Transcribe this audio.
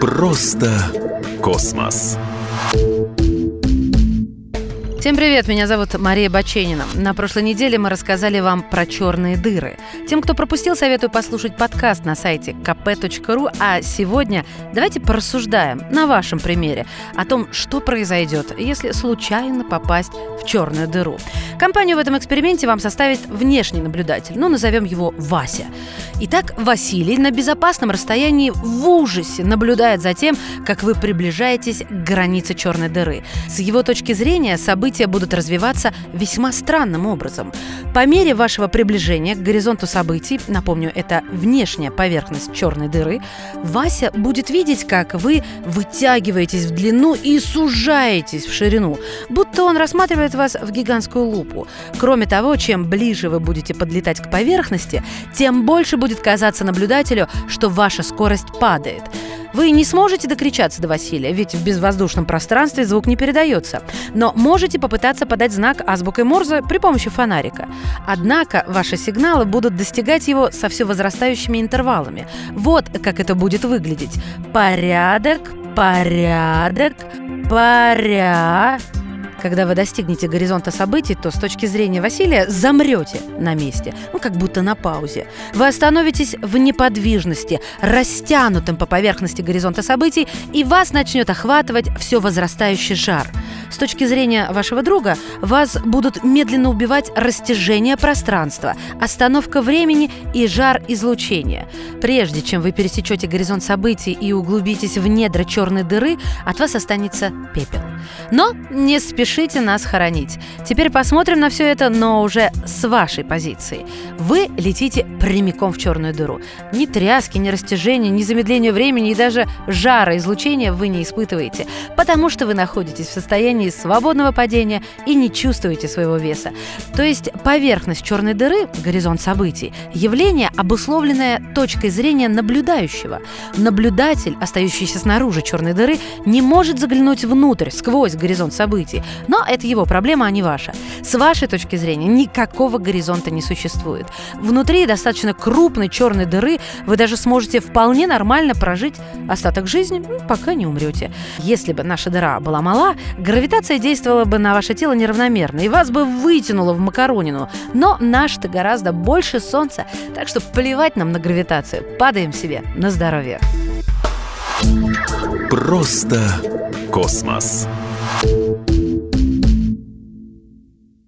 Просто космос. Всем привет, меня зовут Мария Баченина. На прошлой неделе мы рассказали вам про черные дыры. Тем, кто пропустил, советую послушать подкаст на сайте kp.ru, а сегодня давайте порассуждаем на вашем примере о том, что произойдет, если случайно попасть в черную дыру. Компанию в этом эксперименте вам составит внешний наблюдатель, ну, назовем его Вася. Итак, Василий на безопасном расстоянии в ужасе наблюдает за тем, как вы приближаетесь к границе черной дыры. С его точки зрения события будут развиваться весьма странным образом. По мере вашего приближения к горизонту событий, напомню, это внешняя поверхность черной дыры, Вася будет видеть, как вы вытягиваетесь в длину и сужаетесь в ширину, будто он рассматривает вас в гигантскую лупу. Кроме того, чем ближе вы будете подлетать к поверхности, тем больше будет казаться наблюдателю, что ваша скорость падает. Вы не сможете докричаться до Василия, ведь в безвоздушном пространстве звук не передается. Но можете попытаться подать знак азбукой Морзе при помощи фонарика. Однако ваши сигналы будут достигать его со все возрастающими интервалами. Вот как это будет выглядеть. Порядок, порядок, порядок. Когда вы достигнете горизонта событий, то с точки зрения Василия замрете на месте, ну как будто на паузе. Вы остановитесь в неподвижности, растянутым по поверхности горизонта событий, и вас начнет охватывать все возрастающий жар. С точки зрения вашего друга, вас будут медленно убивать растяжение пространства, остановка времени и жар излучения. Прежде чем вы пересечете горизонт событий и углубитесь в недра черной дыры, от вас останется пепел. Но не спешите нас хоронить. Теперь посмотрим на все это, но уже с вашей позиции. Вы летите прямиком в черную дыру. Ни тряски, ни растяжения, ни замедления времени и даже жара излучения вы не испытываете, потому что вы находитесь в состоянии свободного падения и не чувствуете своего веса. То есть поверхность черной дыры, горизонт событий, явление, обусловленное точкой зрения наблюдающего. Наблюдатель, остающийся снаружи черной дыры, не может заглянуть внутрь, сквозь горизонт событий. Но это его проблема, а не ваша. С вашей точки зрения никакого горизонта не существует. Внутри достаточно крупной черной дыры вы даже сможете вполне нормально прожить остаток жизни, пока не умрете. Если бы наша дыра была мала, гравитация действовала бы на ваше тело неравномерно, и вас бы вытянуло в макаронину. Но наш-то гораздо больше Солнца, так что плевать нам на гравитацию. Падаем себе на здоровье. Просто космос.